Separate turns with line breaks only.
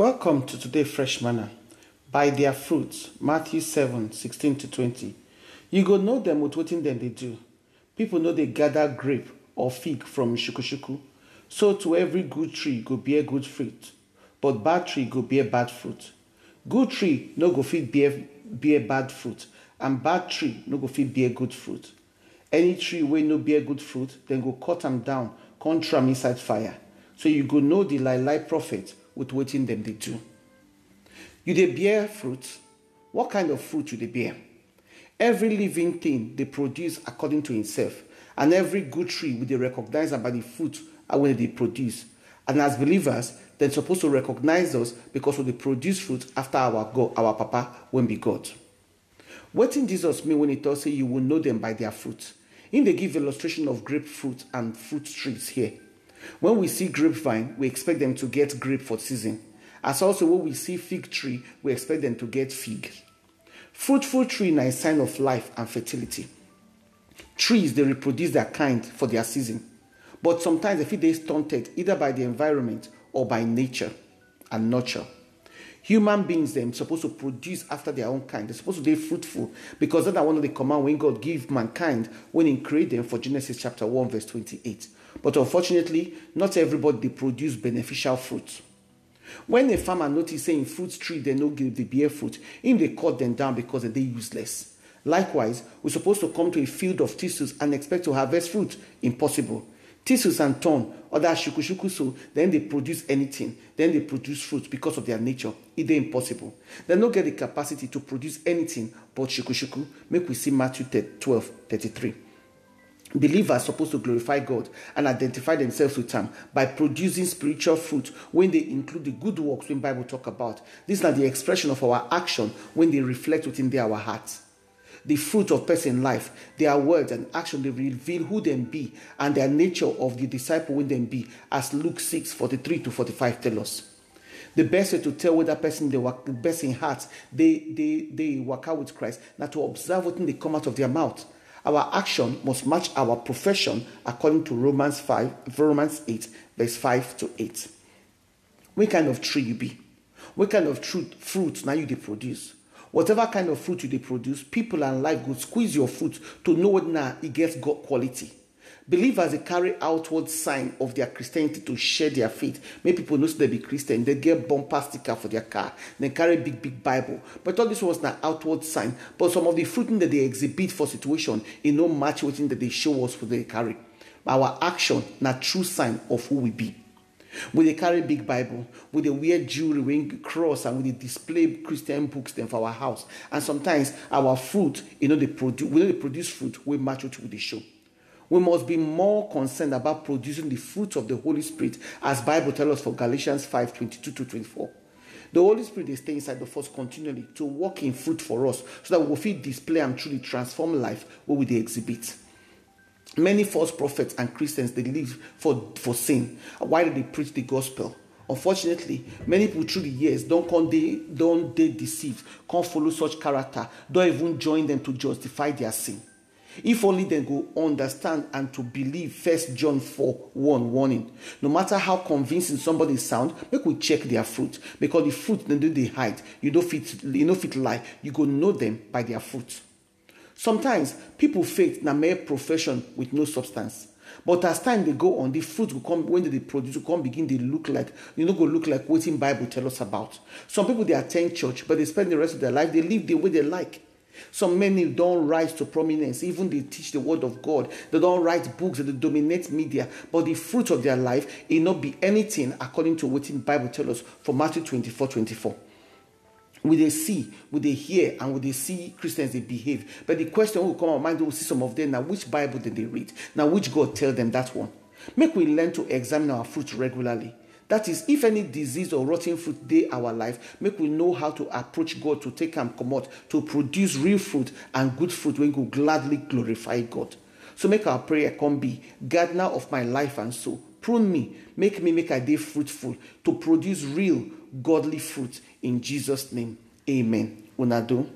Welcome to today Fresh Manna. By their fruits, Matthew 7 16 to 20. You go know them with what in them they do. People know they gather grape or fig from shukushuku. So to every good tree go bear good fruit, but bad tree go bear bad fruit. Good tree no go fit bear, bear bad fruit, and bad tree no go fit bear good fruit. Any tree wey no bear good fruit, then go cut am down, come inside fire. So you go know the lie lie prophet with wetin them they do. You they bear fruit. What kind of fruit you they bear? Every living thing they produce according to itself, and every good tree we they recognize by the fruit and when they produce. And as believers, dem supposed to recognize us because we produce fruit after our God, our Papa wey be God. Wetin Jesus mean when he talk say you will know them by their fruit? Him dey give illustration of grapefruit and fruit trees here. When we see grapevine, we expect them to get grape for season. As also when we see fig tree, we expect them to get fig. Fruitful tree is a sign of life and fertility. Trees they reproduce their kind for their season, but sometimes they feel they stunted either by the environment or by nature and nurture. Human beings them supposed to produce after their own kind. They're supposed to be fruitful because that's one of the command when God gave mankind when He created them for Genesis chapter 1, verse 28. But unfortunately, not everybody produce beneficial fruit. When a farmer notice saying fruit tree they no give the bear fruit, him they cut them down because they're useless. Likewise, we're supposed to come to a field of thistles and expect to harvest fruit. Impossible. Thistles and thorn, other shukushuku so, then they produce anything. Then they produce fruit because of their nature. It is impossible. They don't get the capacity to produce anything but shukushuku. Make we see Matthew 12, 33. Believers supposed to glorify God and identify themselves with Him by producing spiritual fruit when they include the good works when Bible talk about. These are the expression of our action when they reflect within their our hearts. The fruit of person life, their words and action, they reveal who them be and their nature of the disciple when them be, as Luke 6, 43 to 45 tell us. The best way to tell whether person they work the best in heart, they they they work out with Christ, now to observe what they come out of their mouth. Our action must match our profession according to Romans 5, Romans 8, verse 5 to 8. What kind of tree you be? What kind of fruit, fruit now you they produce? Whatever kind of fruit you they produce, people and life go squeeze your fruit to know what now it gets God quality. Believers they carry outward sign of their Christianity to share their faith. Many people know they be Christian, they get bumper sticker for their car, they carry big big Bible. But all this was not outward sign. But some of the fruit that they exhibit for situation, in no match with that they show us what they carry. Our action not true sign of who we be. We they carry big Bible, we they wear jewelry, we cross, and we they display Christian books then for our house. And sometimes our fruit, you know, they produce, we they produce fruit, we match what with the show. We must be more concerned about producing the fruit of the Holy Spirit, as Bible tells us for Galatians 5 22 to 24. The Holy Spirit is staying inside of us continually to work in fruit for us so that we will feel display and truly transform life where we exhibit. Many false prophets and Christians they live for, for sin. Why do they preach the gospel? Unfortunately, many people through the years don't come they don't they deceive, can't follow such character, don't even join them to justify their sin. If only they go understand and to believe First John 4 1 warning. No matter how convincing somebody sound, make we check their fruit. Because the fruit they do they hide. You don't fit you know fit lie. You go know them by their fruit. Sometimes people faith na mere profession with no substance. But as time they go on, the fruit will come when they produce will come begin they look like you know go look like what in Bible tell us about. Some people they attend church, but they spend the rest of their life, they live the way they like. Some many don't rise to prominence, even they teach the word of God. They don't write books, they dominate media, but the fruit of their life it not be anything according to what in Bible tell us for Matthew 24, 24. We they see, we they hear, and we they see Christians they behave. But the question will come our mind, we'll see some of them now. Which Bible did they read? Now which God tell them that one? Make we learn to examine our fruit regularly. That is, if any disease or rotten fruit dey our life, make we know how to approach God to take am comot to produce real fruit and good fruit wey go gladly glorify God. So make our prayer come be, gardener of my life and soul, prune me, make me make I day fruitful to produce real godly fruit in Jesus' name. Amen. Una do.